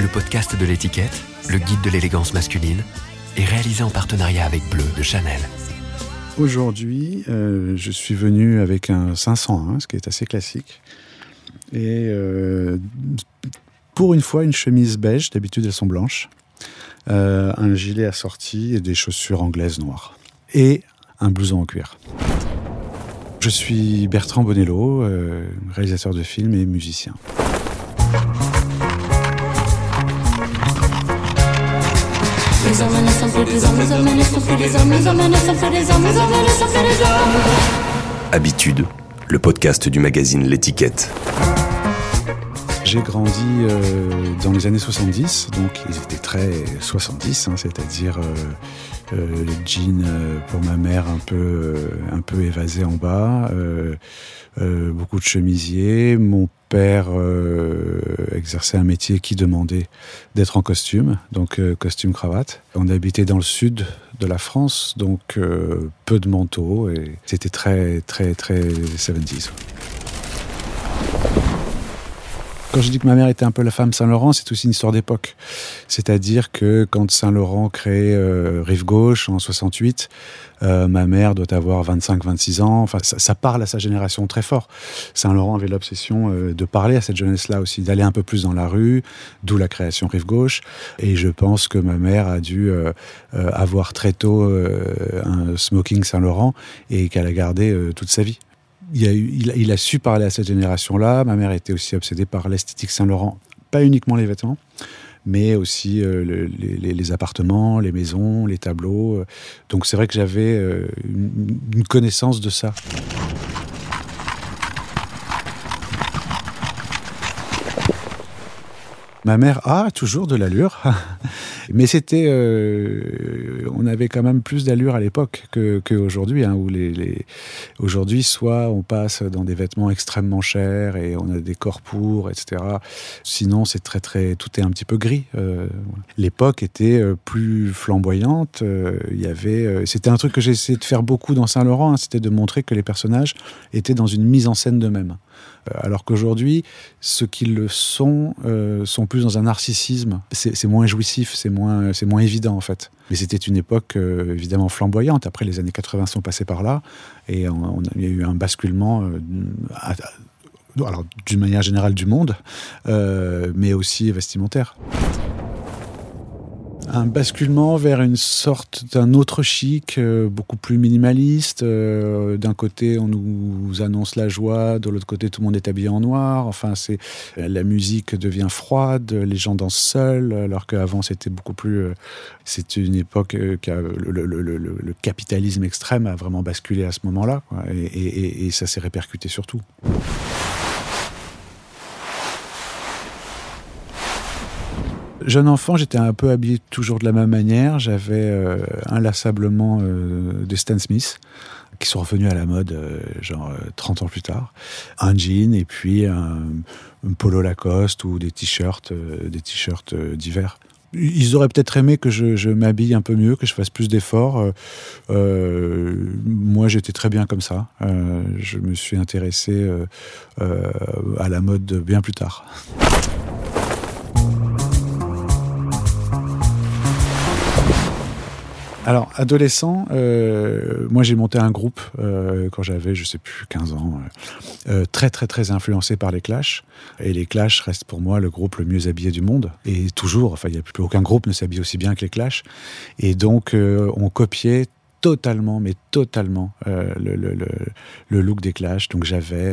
Le podcast de l'étiquette, le guide de l'élégance masculine, est réalisé en partenariat avec Bleu de Chanel. Aujourd'hui, euh, je suis venu avec un 501, ce qui est assez classique. Et euh, pour une fois, une chemise beige, d'habitude elles sont blanches, euh, un gilet assorti et des chaussures anglaises noires. Et un blouson en cuir. Je suis Bertrand Bonello, euh, réalisateur de films et musicien. Habitude, le podcast du magazine L'étiquette. J'ai grandi euh, dans les années 70, donc ils étaient très 70, hein, c'est-à-dire euh, euh, le jean euh, pour ma mère un peu, un peu évasé en bas, beaucoup de chemisiers. Mon père exerçait un métier qui demandait d'être en costume, donc euh, costume cravate. On habitait dans le sud de la France, donc peu de manteaux et c'était très très très 70s. Quand je dis que ma mère était un peu la femme Saint-Laurent, c'est aussi une histoire d'époque. C'est-à-dire que quand Saint-Laurent crée euh, Rive Gauche en 68, euh, ma mère doit avoir 25-26 ans. Enfin, ça, parle à sa génération très fort. Saint-Laurent avait l'obsession euh, de parler à cette jeunesse-là aussi, d'aller un peu plus dans la rue, d'où la création Rive Gauche. Et je pense que ma mère a dû avoir très tôt un smoking Saint-Laurent et qu'elle a gardé toute sa vie il a, su parler à cette génération-là. Ma mère était aussi obsédée par l'esthétique Saint-Laurent, pas uniquement les vêtements, mais aussi euh, le, les, appartements, les maisons, les tableaux. Donc c'est vrai que j'avais euh, une connaissance de ça. Ma mère a toujours de l'allure, mais c'était, euh, on avait quand même plus d'allure à l'époque qu'aujourd'hui, hein, où aujourd'hui soit on passe dans des vêtements extrêmement chers et on a des corps pour, etc. Sinon c'est très très, tout est un petit peu gris. Euh, L'époque était euh, plus flamboyante. Y avait, c'était un truc que j'ai essayé de faire beaucoup dans Saint Laurent, hein, c'était de montrer que les personnages étaient dans une mise en scène d'eux-mêmes. Alors qu'aujourd'hui, ceux qui le sont euh, sont plus dans un narcissisme. C'est moins jouissif, c'est moins, c'est moins évident en fait. Mais c'était une époque euh, évidemment flamboyante. Après, les années 80 sont passées par là et il y a eu un basculement. Euh, alors d'une manière générale du monde, euh, mais aussi vestimentaire un basculement vers une sorte d'un autre chic, euh, beaucoup plus minimaliste. Euh, D'un côté, on nous annonce la joie, de l'autre côté, tout le monde est habillé en noir. Enfin, c'est la musique devient froide, les gens dansent seuls, alors qu'avant c'était beaucoup plus. Euh, c'est une époque qui a le, le, le, le, capitalisme extrême a vraiment basculé à ce moment-là, et, et, et ça s'est répercuté sur tout. Jeune enfant, j'étais un peu habillé toujours de la même manière. J'avais euh, inlassablement euh, des Stan Smith qui sont revenus à la mode euh, genre 30 ans plus tard. Un jean et puis un, polo Lacoste ou des t-shirts des t-shirts d'hiver. Ils auraient peut-être aimé que je, m'habille un peu mieux, que je fasse plus d'efforts. Moi, j'étais très bien comme ça. Je me suis intéressé à la mode bien plus tard. Alors, adolescent, euh, moi j'ai monté un groupe euh, quand j'avais, je sais plus, 15 ans, euh, très très très influencé par les Clash. Et les Clash restent pour moi le groupe le mieux habillé du monde. Et toujours, enfin, il n'y a plus aucun groupe ne s'habille aussi bien que les Clash. Et donc, on copiait totalement, mais totalement, le, le, look des Clash. Donc j'avais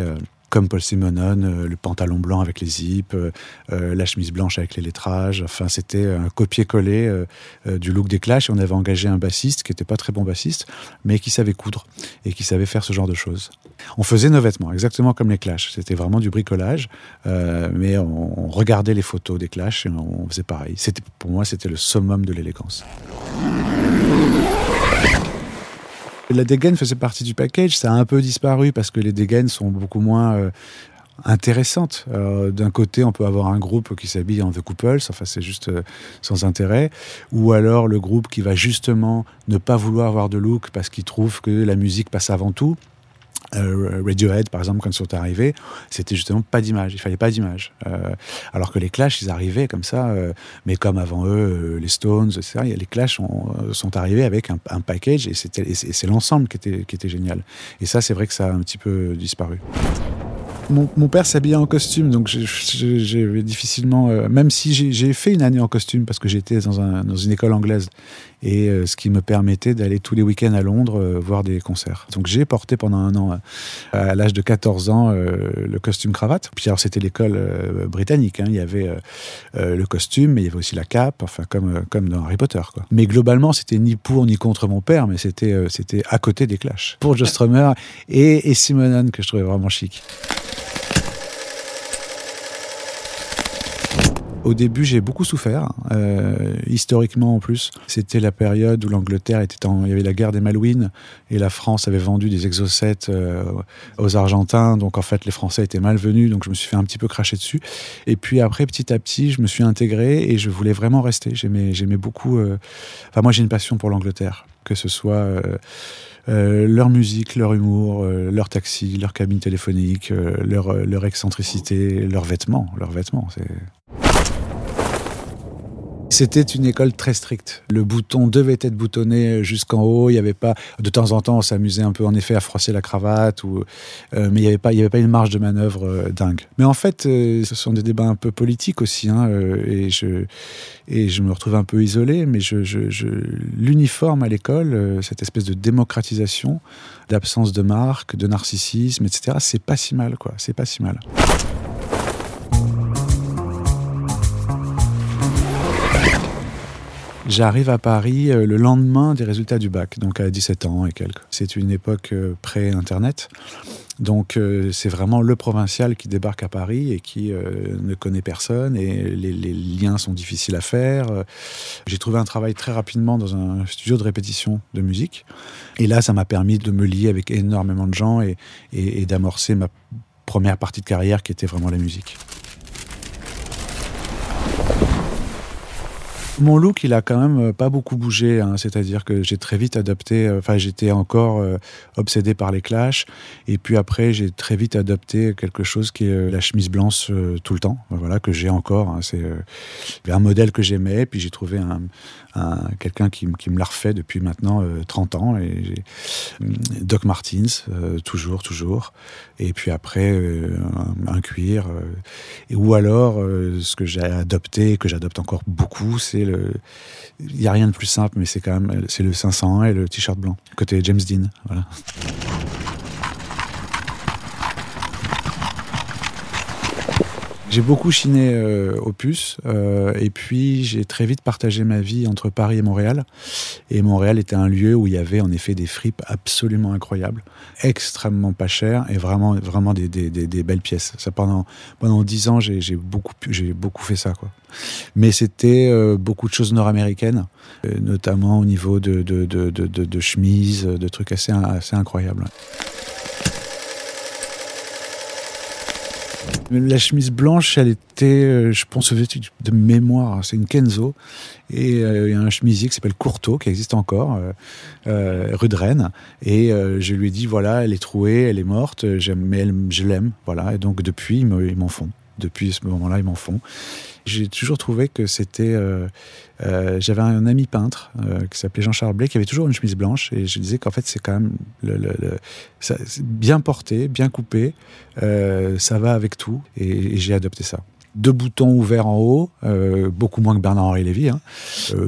comme Paul Simonon, euh, le pantalon blanc avec les zips, euh, la chemise blanche avec les lettrages. Enfin, c'était un copier-coller euh, du look des Clash. On avait engagé un bassiste qui n'était pas très bon bassiste, mais qui savait coudre et qui savait faire ce genre de choses. On faisait nos vêtements exactement comme les Clash. C'était vraiment du bricolage, euh, mais on, on, regardait les photos des Clash et on, on faisait pareil. C'était pour moi, c'était le summum de l'élégance. La dégaine faisait partie du package, ça a un peu disparu parce que les dégaines sont beaucoup moins euh, intéressantes. D'un côté, on peut avoir un groupe qui s'habille en The Couples, enfin c'est juste euh, sans intérêt, ou alors le groupe qui va justement ne pas vouloir avoir de look parce qu'il trouve que la musique passe avant tout. Euh, Radiohead, par exemple, quand ils sont arrivés, c'était justement pas d'image. Il fallait pas d'image. Euh, alors que les Clash, ils arrivaient comme ça, euh, mais comme avant eux, les Stones, etc. Les Clash sont arrivés avec un, package et c'est l'ensemble qui était, qui était génial. Et ça, c'est vrai que ça a un petit peu disparu. Mon, père s'habillait en costume, donc j'ai difficilement, euh, même si j'ai fait une année en costume parce que j'étais dans, un, dans, une école anglaise et euh, ce qui me permettait d'aller tous les week-ends à Londres euh, voir des concerts. Donc j'ai porté pendant un an, à l'âge de 14 ans, le costume cravate. Puis alors c'était l'école britannique, hein. il y avait le costume, mais il y avait aussi la cape, enfin comme, comme dans Harry Potter. Quoi. Mais globalement, c'était ni pour ni contre mon père, mais c'était c'était à côté des Clash. Pour Joe Strummer et, et Simonon que je trouvais vraiment chic. Au début, j'ai beaucoup souffert, euh, historiquement en plus. C'était la période où l'Angleterre était en. Il y avait la guerre des Malouines et la France avait vendu des exocètes euh, aux Argentins. Donc en fait, les Français étaient malvenus. Donc je me suis fait un petit peu cracher dessus. Et puis après, petit à petit, je me suis intégré et je voulais vraiment rester. J'aimais, beaucoup. Euh, enfin, moi, j'ai une passion pour l'Angleterre, que ce soit. leur musique, leur humour, leur taxi, leur cabine téléphonique, leur, leur excentricité, leurs vêtements, leurs vêtements. C'était une école très stricte. Le bouton devait être boutonné jusqu'en haut. Il y avait pas, de temps en temps, on s'amusait un peu en effet à froisser la cravate, ou, euh, mais il n'y avait pas, il y avait pas une marge de manœuvre euh, dingue. Mais en fait, euh, ce sont des débats un peu politiques aussi, hein, et je et je me retrouve un peu isolé. Mais je, l'uniforme à l'école, cette espèce de démocratisation, d'absence de marque, de narcissisme, etc. C'est pas si mal, quoi. C'est pas si mal. J'arrive à Paris euh, le lendemain des résultats du bac, donc à 17 ans et quelques. C'est une époque euh, pré-internet. Donc euh, c'est vraiment le provincial qui débarque à Paris et qui ne connaît personne et les, liens sont difficiles à faire. J'ai trouvé un travail très rapidement dans un studio de répétition de musique et là ça m'a permis de me lier avec énormément de gens et d'amorcer ma première partie de carrière qui était vraiment la musique. Mon look, il a quand même euh, pas beaucoup bougé. Hein. C'est-à-dire que j'ai très vite adopté. Euh, enfin, j'étais encore euh, obsédé par les clashs. Et puis après, j'ai très vite adopté quelque chose qui est la chemise blanche tout le temps. Voilà, que j'ai encore. Hein. C'est un modèle que j'aimais. Puis j'ai trouvé un, quelqu'un qui, me l'a refait depuis maintenant 30 ans. Et Doc Martens, toujours, toujours. Et puis après, un, cuir. ou alors, ce que j'ai adopté, que j'adopte encore beaucoup, c'est il n'y a rien de plus simple, mais c'est quand même c'est le 501 et le t-shirt blanc côté James Dean. Voilà. J'ai beaucoup chiné euh, au puce euh, et puis j'ai très vite partagé ma vie entre Paris et Montréal. Et Montréal était un lieu où il y avait en effet des fripes absolument incroyables, extrêmement pas chères et vraiment, vraiment des, belles pièces. Ça, pendant, pendant ans, j'ai beaucoup, beaucoup fait ça. Mais c'était euh, beaucoup de choses nord-américaines, notamment au niveau de, de, de, de, de chemises, de trucs assez, assez incroyables. La chemise blanche, elle était, euh, je pense, de mémoire. C'est une Kenzo. Et euh, il y a un chemisier qui s'appelle Courteau, qui existe encore, euh, rue de Rennes. Et je lui ai dit, voilà, elle est trouée, elle est morte, mais je l'aime. Voilà. Et donc, depuis, ils m'en font. Depuis ce moment-là, ils m'en font. J'ai toujours trouvé que c'était. Euh, euh, j'avais un ami peintre euh, qui s'appelait Jean-Charles Blais qui avait toujours une chemise blanche et je disais qu'en fait c'est quand même le, bien porté, bien coupé, ça va avec tout et, j'ai adopté ça deux boutons ouverts en haut, beaucoup moins que Bernard-Henri Lévy, hein.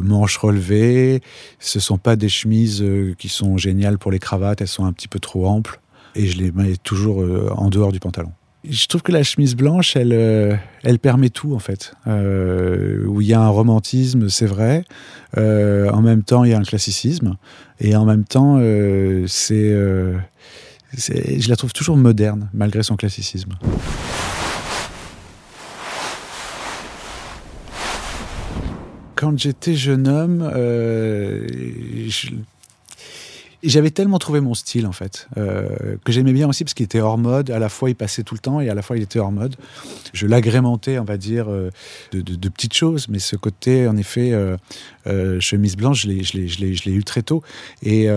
manches relevées. Ce sont pas des chemises qui sont géniales pour les cravates, elles sont un petit peu trop amples et je les mets toujours en dehors du pantalon je trouve que la chemise blanche, elle, euh, elle permet tout en fait. Euh, où il y a un romantisme, c'est vrai. Euh, en même temps, il y a un classicisme. Et en même temps, c'est, je la trouve toujours moderne malgré son classicisme. Quand j'étais jeune homme, je, j'avais tellement trouvé mon style en fait euh, que j'aimais bien aussi parce qu'il était hors mode. À la fois il passait tout le temps et à la fois il était hors mode. Je l'agrémentais, on va dire, euh, de, petites choses, mais ce côté en effet euh, chemise blanche, je l'ai eu très tôt et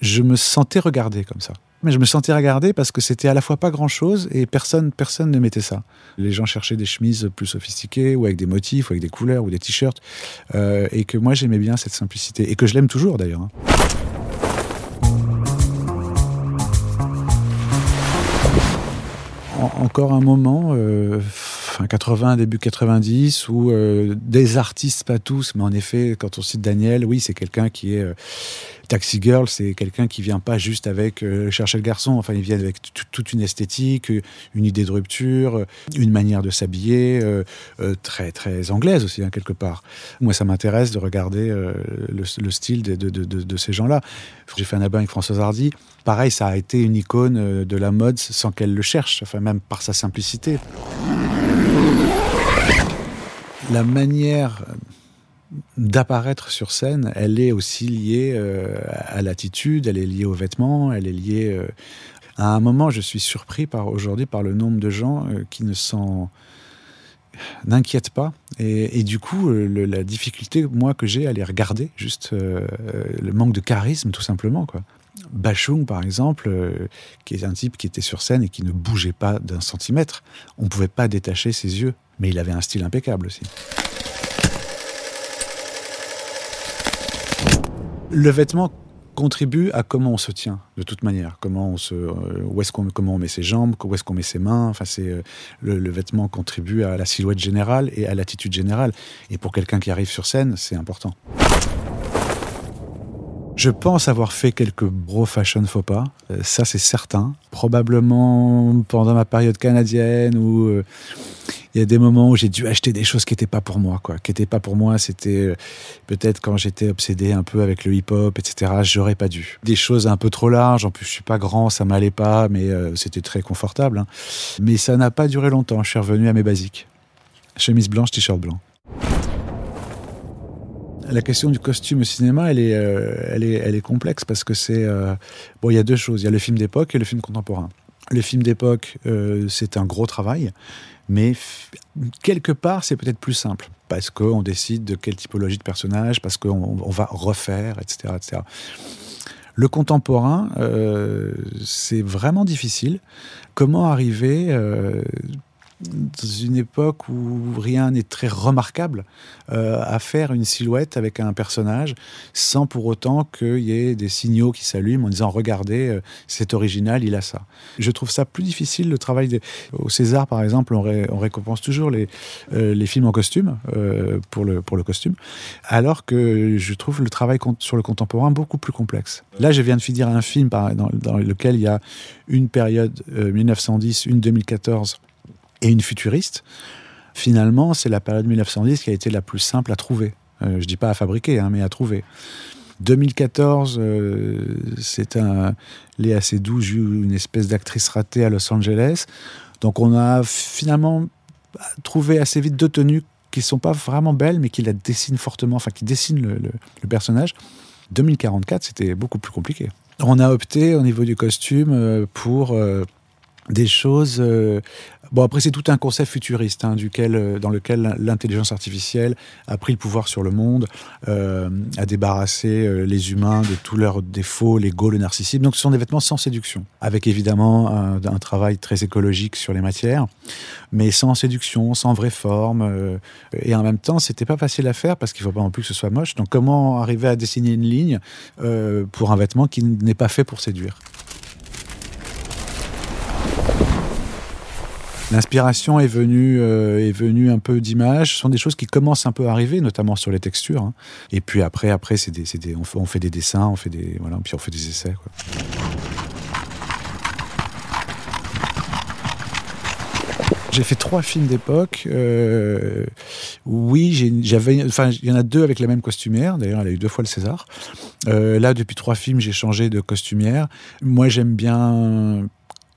je me sentais regardé comme ça. Mais je me sentais regardé parce que c'était à la fois pas grand-chose et personne, personne ne mettait ça. Les gens cherchaient des chemises plus sophistiquées ou avec des motifs ou avec des couleurs ou des t-shirts. Et que moi j'aimais bien cette simplicité. Et que je l'aime toujours d'ailleurs. hein. En- encore un moment, euh, fin 80, début 90, où euh, des artistes, pas tous, mais en effet, quand on cite Daniel, oui, c'est quelqu'un qui est euh, Taxi Girl, c'est quelqu'un qui vient pas juste avec euh, chercher le garçon, enfin, il vient avec toute une esthétique, une idée de rupture, euh, une manière de s'habiller, euh, euh, très très anglaise aussi, hein, quelque part. Moi, ça m'intéresse de regarder le, le style de, ces gens-là. J'ai fait un album avec Françoise Hardy. Pareil, ça a été une icône de la mode sans qu'elle le cherche, enfin même par sa simplicité. La manière d'apparaître sur scène, elle est aussi liée euh, à l'attitude, elle est liée aux vêtements, elle est liée. euh, À un moment, je suis surpris par aujourd'hui par le nombre de gens euh, qui ne s'en n'inquiètent pas. Et, du coup la difficulté moi que j'ai à les regarder juste le manque de charisme tout simplement Bachung par exemple qui est un type qui était sur scène et qui ne bougeait pas d'un centimètre. On ne pouvait pas détacher ses yeux mais il avait un style impeccable aussi le vêtement contribue à comment on se tient de toute manière. Comment on se euh, où est-ce qu'on comment on met ses jambes où est-ce qu'on met ses mains. Enfin c'est euh, le, vêtement contribue à la silhouette générale et à l'attitude générale. Et pour quelqu'un qui arrive sur scène c'est important. Je pense avoir fait quelques bro fashion faux pas, euh, ça c'est certain. Probablement pendant ma période canadienne euh, il y a des moments où j'ai dû acheter des choses qui n'étaient pas pour moi, quoi. Qui n'étaient pas pour moi, c'était euh, peut-être quand j'étais obsédé un peu avec le hip-hop, etc. J'aurais pas dû. Des choses un peu trop larges. En plus, je suis pas grand, ça m'allait pas, mais euh, c'était très confortable. hein. Mais ça n'a pas duré longtemps. Je suis revenu à mes basiques. Chemise blanche, t-shirt blanc. La question du costume au cinéma, elle est, euh, elle est, elle est complexe parce que c'est bon. Il y a deux choses. Il y a le film d'époque et le film contemporain. Le film d'époque, c'est un gros travail, mais quelque part, c'est peut-être plus simple parce qu'on décide de quelle typologie de personnage, parce qu'on on va refaire, etc., etc. Le contemporain, euh, c'est vraiment difficile. Comment arriver euh, dans une époque où rien n'est très remarquable euh, à faire une silhouette avec un personnage sans pour autant qu'il y ait des signaux qui s'allument en disant regardez euh, c'est original il a ça. Je trouve ça plus difficile le travail des... au César par exemple on, ré- on récompense toujours les, euh, les films en costume pour, le, costume alors que je trouve le travail sur le contemporain beaucoup plus complexe. Là je viens de finir un film dans, lequel il y a une période euh, 1910 une 2014 et une futuriste, finalement, c'est la période 1910 qui a été la plus simple à trouver. Euh, je dis pas à fabriquer, hein, mais à trouver. 2014, euh, c'est un Léa Seydoux joue une espèce d'actrice ratée à Los Angeles. Donc on a finalement trouvé assez vite deux tenues qui sont pas vraiment belles, mais qui la dessinent fortement, enfin qui dessinent le, personnage. 2044, c'était beaucoup plus compliqué. On a opté au niveau du costume euh, pour euh, des choses. Bon, après, c'est tout un concept futuriste hein, duquel, euh, dans lequel l'intelligence artificielle a pris le pouvoir sur le monde, euh, a débarrassé euh, les humains de tous leurs défauts, l'ego, le narcissisme. Donc, ce sont des vêtements sans séduction, avec évidemment un, travail très écologique sur les matières, mais sans séduction, sans vraie forme. et en même temps, c'était pas facile à faire parce qu'il faut pas non plus que ce soit moche. Donc, comment arriver à dessiner une ligne pour un vêtement qui n'est pas fait pour séduire? L'inspiration est venue, euh, est venue un peu d'images. Ce sont des choses qui commencent un peu à arriver, notamment sur les textures. hein. Et puis après, après, c'est des, des- on, fait, des dessins, on fait des, voilà, puis on fait des essais. J'ai fait trois films d'époque. euh, oui, j'avais, enfin, il y en a deux avec la même costumière. D'ailleurs, elle a eu deux fois le César. Euh, là, depuis trois films, j'ai changé de costumière. Moi, j'aime bien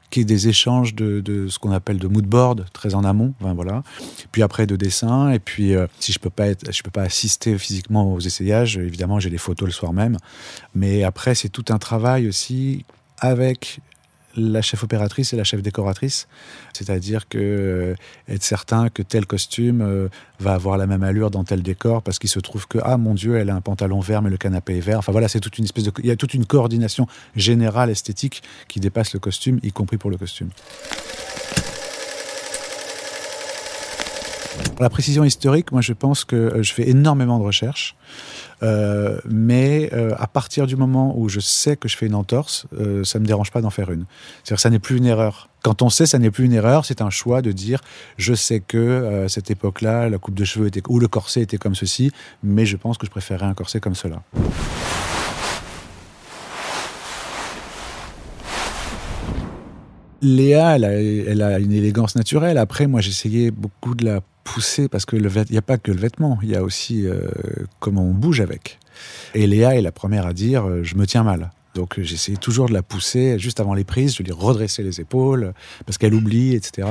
qu'il y ait des échanges de, de ce qu'on appelle de mood board, très en amont, enfin, voilà. Puis après de dessin, et puis euh, si je peux pas être, je peux pas assister physiquement aux essayages, évidemment j'ai les photos le soir même, mais après c'est tout un travail aussi avec la chef opératrice et la chef décoratrice. C'est-à-dire que euh, être certain que tel costume euh, va avoir la même allure dans tel décor parce qu'il se trouve que, ah mon Dieu, elle a un pantalon vert mais le canapé est vert. Enfin voilà, c'est toute une espèce de. Il y a toute une coordination générale esthétique qui dépasse le costume, y compris pour le costume. Pour la précision historique, moi je pense que euh, je fais énormément de recherches. Euh, mais euh, à partir du moment où je sais que je fais une entorse, ça me dérange pas d'en faire une. C'est-à-dire que ça n'est plus une erreur. Quand on sait, ça n'est plus une erreur, c'est un choix de dire je sais que à cette époque-là, la coupe de cheveux était ou le corset était comme ceci, mais je pense que je préférerais un corset comme cela. Léa, elle a, elle a, une élégance naturelle. Après, moi, j'essayais beaucoup de la pousser parce que il n'y a pas que le vêtement, il y a aussi euh, comment on bouge avec. Et Léa est la première à dire euh, je me tiens mal. Donc euh, j'essayais toujours de la pousser juste avant les prises, je lui redresser les épaules parce qu'elle oublie, etc.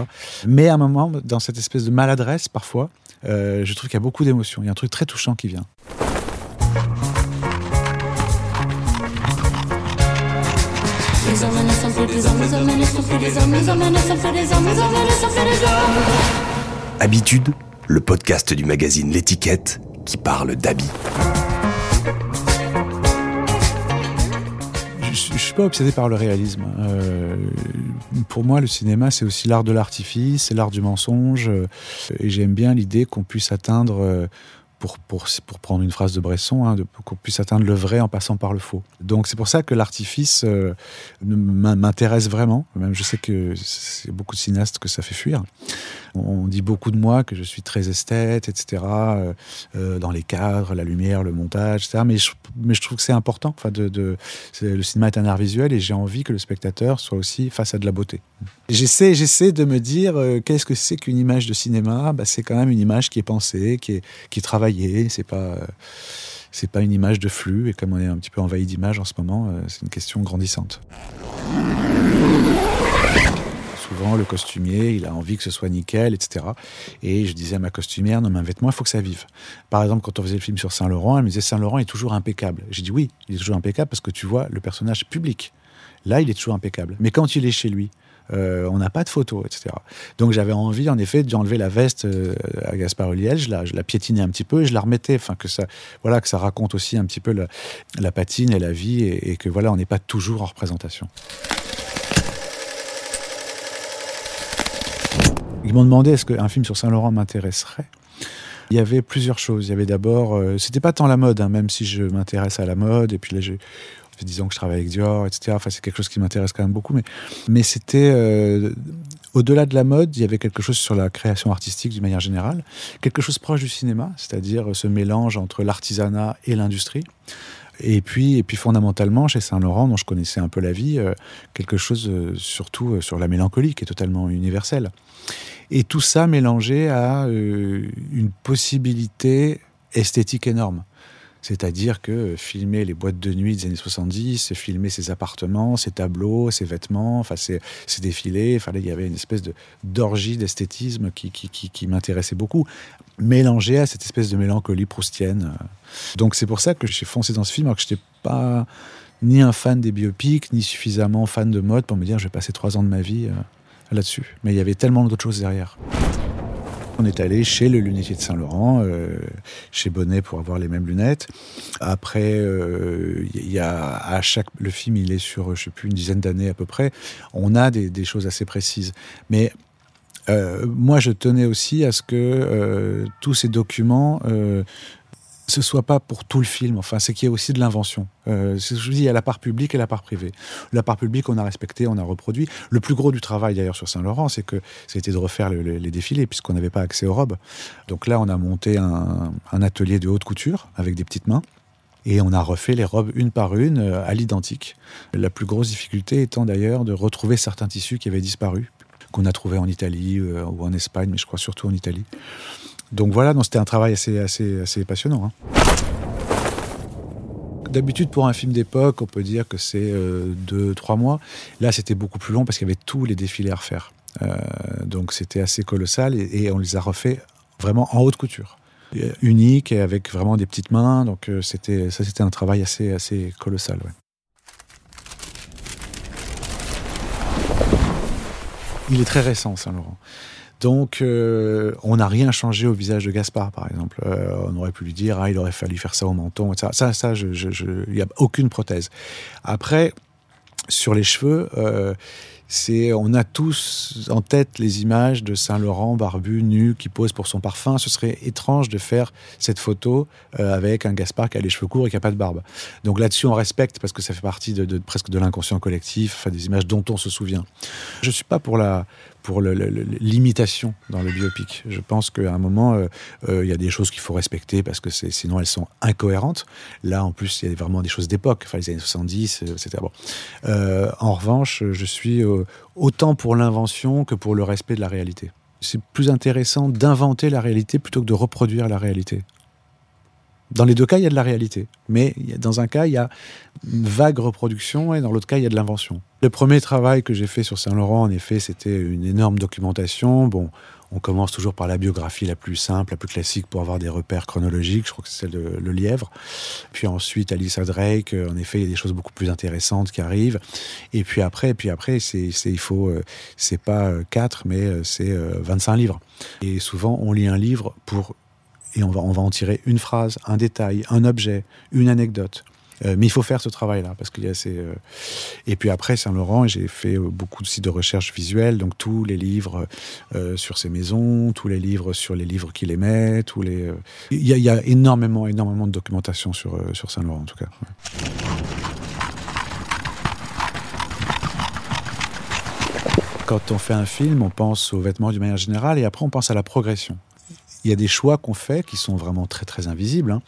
Mais à un moment, dans cette espèce de maladresse parfois, je trouve qu'il y a beaucoup d'émotions. Il y a un truc très touchant qui vient. Habitude, le podcast du magazine L'étiquette qui parle d'habits. Je ne suis pas obsédé par le réalisme. Euh, pour moi, le cinéma, c'est aussi l'art de l'artifice, c'est l'art du mensonge. Euh, et j'aime bien l'idée qu'on puisse atteindre euh, pour, pour, pour, prendre une phrase de Bresson, hein, qu'on puisse atteindre le vrai en passant par le faux. Donc c'est pour ça que l'artifice euh, m'intéresse vraiment. Même je sais que c'est beaucoup de cinéastes que ça fait fuir. On dit beaucoup de moi que je suis très esthète, etc. Euh, euh, dans les cadres, la lumière, le montage, etc. Mais je, trouve que c'est important. Enfin, le cinéma est un art visuel et j'ai envie que le spectateur soit aussi face à de la beauté. J'essaie, j'essaie de me dire euh, qu'est-ce que c'est qu'une image de cinéma? Bah, c'est quand même une image qui est pensée, qui est, qui est travaillée. C'est pas c'est pas une image de flux. Et comme on est un petit peu envahi d'images en ce moment, c'est une question grandissante souvent, le costumier, il a envie que ce soit nickel, etc. Et je disais à ma costumière, non, mais un vêtement, il faut que ça vive. Par exemple, quand on faisait le film sur Saint-Laurent, elle me disait, Saint-Laurent est toujours impeccable. J'ai dit, oui, il est toujours impeccable parce que tu vois le personnage public. Là, il est toujours impeccable. Mais quand il est chez lui, euh, on n'a pas de photos, etc. Donc j'avais envie, en effet, d'enlever la veste euh, à Gaspard Ulliel, je la, piétinais un petit peu et je la remettais, enfin que ça, voilà, que ça raconte aussi un petit peu la, patine et la vie et, et que voilà, on n'est pas toujours en représentation. Ils m'ont demandé est-ce qu'un film sur Saint-Laurent m'intéresserait? Il y avait plusieurs choses. Il y avait d'abord, euh, c'était pas tant la mode, hein, même si je m'intéresse à la mode. Et puis là, j'ai fait 10 ans que je travaille avec Dior, etc. Enfin, c'est quelque chose qui m'intéresse quand même beaucoup. Mais, c'était euh, au-delà de la mode, il y avait quelque chose sur la création artistique d'une manière générale, quelque chose proche du cinéma, c'est-à-dire ce mélange entre l'artisanat et l'industrie. Et puis, et puis fondamentalement, chez Saint-Laurent, dont je connaissais un peu la vie, euh, quelque chose euh, surtout euh, sur la mélancolie qui est totalement universelle. Et tout ça mélangé à une possibilité esthétique énorme. C'est-à-dire que filmer les boîtes de nuit des années 70, filmer ses appartements, ses tableaux, ses vêtements, enfin ses, défilés, il y avait une espèce de, d'orgie d'esthétisme qui, qui, m'intéressait beaucoup, mélangé à cette espèce de mélancolie proustienne. Donc c'est pour ça que j'ai foncé dans ce film, alors que je n'étais pas ni un fan des biopics, ni suffisamment fan de mode pour me dire je vais passer trois ans de ma vie euh, là-dessus. Mais il y avait tellement d'autres choses derrière. On est allé chez le lunetier de Saint-Laurent, euh, chez Bonnet pour avoir les mêmes lunettes. Après, il euh, y a à chaque le film, il est sur je sais plus une dizaine d'années à peu près. On a des, choses assez précises, mais euh, moi, je tenais aussi à ce que tous ces documents ce soit pas pour tout le film. Enfin, c'est qu'il y ait aussi de l'invention. Euh, je vous dis, il y a la part publique et la part privée. La part publique, on a respecté, on a reproduit. Le plus gros du travail d'ailleurs sur Saint-Laurent, c'est que c'était de refaire les défilés puisqu'on n'avait pas accès aux robes. Donc là, on a monté un, atelier de haute couture avec des petites mains. Et on a refait les robes une par une euh, à l'identique. La plus grosse difficulté étant d'ailleurs de retrouver certains tissus qui avaient disparu, qu'on a trouvé en Italie euh, ou en Espagne, mais je crois surtout en Italie. Donc voilà, c'était un travail assez, assez, assez passionnant. Hein. D'habitude, pour un film d'époque, on peut dire que c'est euh, deux, trois mois. Là, c'était beaucoup plus long parce qu'il y avait tous les défilés à refaire. Euh, donc c'était assez colossal et, on les a refaits vraiment en haute couture. Unique et avec vraiment des petites mains. Donc euh, c'était ça, c'était un travail assez, assez colossal. Il est très récent, Saint-Laurent. Donc, euh, on n'a rien changé au visage de Gaspard, par exemple. Euh, on aurait pu lui dire, ah, il aurait fallu faire ça au menton, etc. Ça, ça, il je, n'y a aucune prothèse. Après, sur les cheveux, euh, c'est, on a tous en tête les images de Saint-Laurent barbu, nu, qui pose pour son parfum. Ce serait étrange de faire cette photo avec un Gaspard qui a les cheveux courts et qui n'a pas de barbe. Donc là-dessus, on respecte parce que ça fait partie de, presque de l'inconscient collectif, des images dont on se souvient. Je suis pas pour la l'imitation dans le biopic. Je pense qu'à un moment, euh, euh, il y a des choses qu'il faut respecter parce que sinon elles sont incohérentes. Là, en plus, il y a vraiment des choses d'époque, enfin les années 70, etc. Bon. en revanche, je suis autant pour l'invention que pour le respect de la réalité. C'est plus intéressant d'inventer la réalité plutôt que de reproduire la réalité. Dans les deux cas, il y a de la réalité. Mais dans un cas, il y a une vague reproduction et dans l'autre cas, il y a de l'invention. Le premier travail que j'ai fait sur Saint-Laurent, en effet, c'était une énorme documentation. Bon, on commence toujours par la biographie la plus simple, la plus classique pour avoir des repères chronologiques. Je crois que c'est celle de Le Lièvre. Puis ensuite, Alice Drake. En effet, il y a des choses beaucoup plus intéressantes qui arrivent. Et puis après, puis après, c'est, il faut, euh, c'est pas 4, mais euh, c'est 25 euh, livres. Et souvent, on lit un livre pour et on va, on va en tirer une phrase, un détail, un objet, une anecdote. Euh, mais il faut faire ce travail-là parce qu'il y a ces. Euh, et puis après Saint-Laurent, j'ai fait euh, beaucoup aussi de recherche visuelle, donc tous les livres sur ses maisons, tous les livres sur les livres qu'il aimait, tous les. Il y, a, il y, a énormément, énormément de documentation sur sur Saint-Laurent en tout cas. Quand on fait un film, on pense aux vêtements d'une manière générale et après on pense à la progression. Il y a des choix qu'on fait qui sont vraiment très très invisibles. Hein.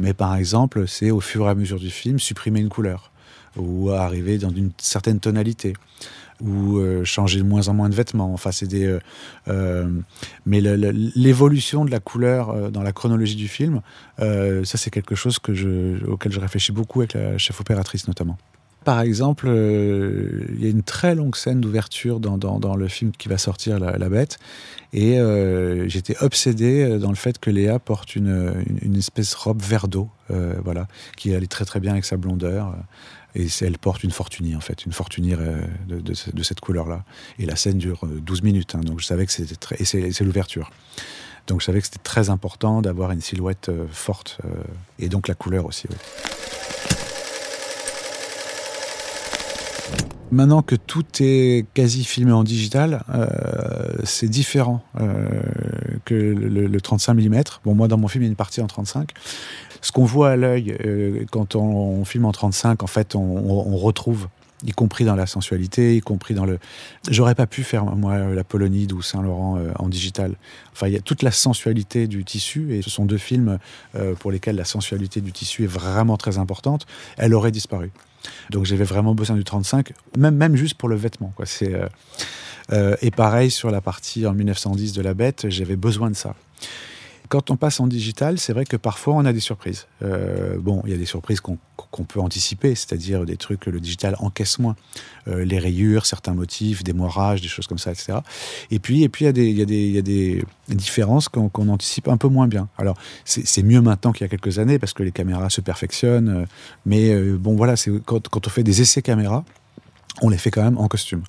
Mais par exemple, c'est au fur et à mesure du film supprimer une couleur ou arriver dans une certaine tonalité ou euh, changer de moins en moins de vêtements. Enfin, c'est des. Euh, euh, mais l'évolution de la couleur dans la chronologie du film, ça c'est quelque chose auquel je réfléchis beaucoup avec la chef opératrice notamment. Par exemple, euh, il y a une très longue scène d'ouverture dans, le film qui va sortir, La, Bête, et euh, j'étais obsédé euh, dans le fait que Léa porte une, une, espèce de robe vert d'eau, voilà, qui allait très très bien avec sa blondeur. Et elle porte une fortunie, en fait, une fortunière de, cette couleur-là. Et la scène dure 12 minutes, hein, donc je savais que c'était très. Et c'est l'ouverture. Donc je savais que c'était très important d'avoir une silhouette forte, et donc la couleur aussi. Maintenant que tout est quasi filmé en digital, euh, c'est différent euh, que le, 35 mm. Bon, moi, dans mon film, il y a une partie en 35. Ce qu'on voit à l'œil euh, quand on, filme en 35, en fait, on, retrouve y compris dans la sensualité, y compris dans le. J'aurais pas pu faire moi la Polonide ou Saint-Laurent en digital. Enfin, il y a toute la sensualité du tissu et ce sont deux films pour lesquels la sensualité du tissu est vraiment très importante. Elle aurait disparu. Donc j'avais vraiment besoin du 35, même, même juste pour le vêtement. Quoi. C'est, euh, euh, et pareil sur la partie en 1910 de la bête, j'avais besoin de ça. Quand on passe en digital, c'est vrai que parfois on a des surprises. Euh, bon, il y a des surprises qu'on peut anticiper, c'est-à-dire des trucs que le digital encaisse moins. Euh, les rayures, certains motifs, des moirages, des choses comme ça, etc. Et puis, et puis il, y a des, différences qu'on anticipe un peu moins bien. Alors, c'est mieux maintenant qu'il y a quelques années parce que les caméras se perfectionnent. Euh, mais bon, voilà, quand, quand on fait des essais caméra, on les fait quand même en costume.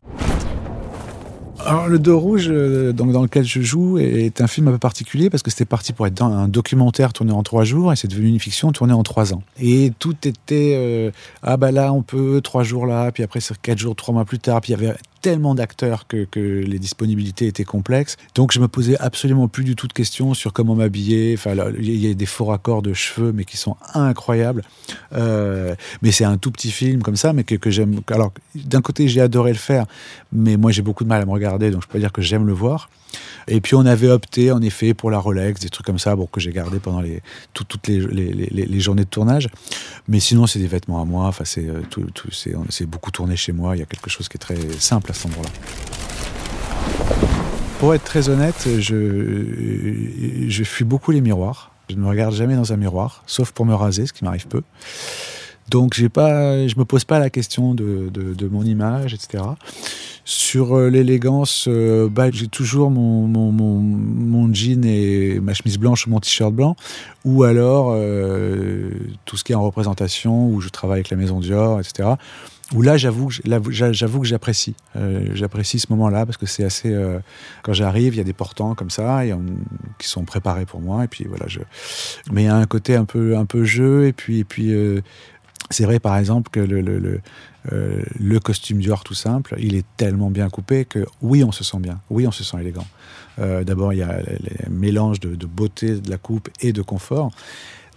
Alors, le dos rouge, euh, dans lequel je joue, est un film un peu particulier parce que c'était parti pour être un documentaire tourné en trois jours et c'est devenu une fiction tournée en trois ans. Et tout était euh, ah bah là on peut trois jours là, puis après c'est quatre jours, trois mois plus tard, puis il y avait tellement d'acteurs que, les disponibilités étaient complexes. Donc je me posais absolument plus du tout de questions sur comment m'habiller. Enfin, il y a des faux raccords de cheveux, mais qui sont incroyables. Euh, mais c'est un tout petit film comme ça, mais que, j'aime. Alors d'un côté, j'ai adoré le faire, mais moi j'ai beaucoup de mal à me regarder, donc je peux pas dire que j'aime le voir. Et puis on avait opté en effet pour la Rolex, des trucs comme ça, bon, que j'ai gardé pendant les, toutes les, journées de tournage. Mais sinon, c'est des vêtements à moi. Enfin, c'est euh, tout c'est beaucoup tourné chez moi. Il y a quelque chose qui est très simple à cet endroit-là. Pour être très honnête, je, je fuis beaucoup les miroirs. Je ne me regarde jamais dans un miroir, sauf pour me raser, ce qui m'arrive peu. Donc j'ai pas, je me pose pas la question de, de, mon image, etc. Sur euh, l'élégance, euh, bah, j'ai toujours mon, mon, mon, jean et ma chemise blanche ou mon t-shirt blanc, ou alors euh, tout ce qui est en représentation, où je travaille avec la maison Dior, etc où là, j'avoue, que j'apprécie. J'apprécie ce moment-là parce que c'est assez. Quand j'arrive, il y a des portants comme ça qui sont préparés pour moi. Et puis voilà, je. Mais il y a un côté un peu, un peu jeu. Et puis, et puis c'est vrai, par exemple, que le, le, le, le costume Dior tout simple, il est tellement bien coupé que oui, on se sent bien. Oui, on se sent élégant. D'abord, il y a le mélange de, de beauté de la coupe et de confort.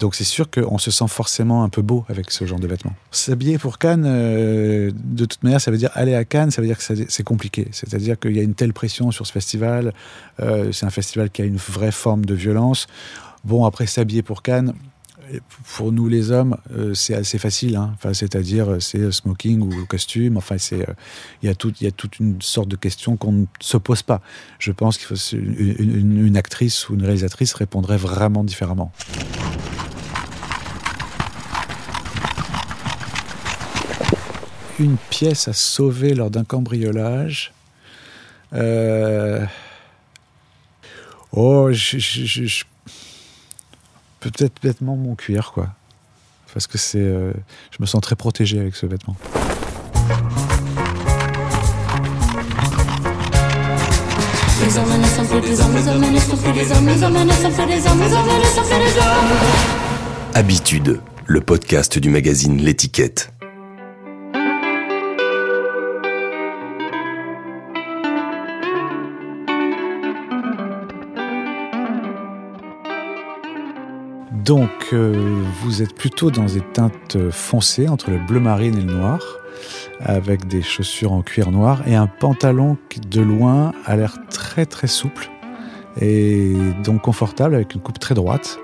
Donc c'est sûr qu'on se sent forcément un peu beau avec ce genre de vêtements. S'habiller pour Cannes, euh, de toute manière, ça veut dire aller à Cannes, ça veut dire que c'est compliqué. C'est-à-dire qu'il y a une telle pression sur ce festival. Euh, c'est un festival qui a une vraie forme de violence. Bon, après s'habiller pour Cannes, pour nous les hommes, euh, c'est assez facile. Hein. Enfin, c'est-à-dire, c'est smoking ou costume. Enfin, c'est il y a tout, il y a toute une sorte de questions qu'on ne se pose pas. Je pense qu'il actrice ou une réalisatrice répondrait vraiment différemment. une pièce à sauver lors d'un cambriolage. Euh, oh, je, peut-être vêtement mon cuir, quoi. Parce que c'est, euh, je me sens très protégé avec ce vêtement. Habitude, le podcast du magazine L'étiquette. Donc, euh, vous êtes plutôt dans des teintes foncées entre le bleu marine et le noir, avec des chaussures en cuir noir et un pantalon qui, de loin, a l'air très très souple et donc confortable avec une coupe très droite.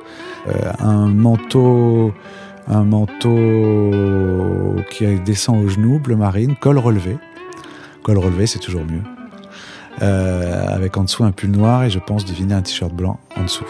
Euh, un manteau, un manteau qui descend aux genoux, bleu marine, col relevé. Col relevé, c'est toujours mieux. Euh, avec en dessous un pull noir et je pense deviner un t-shirt blanc en dessous.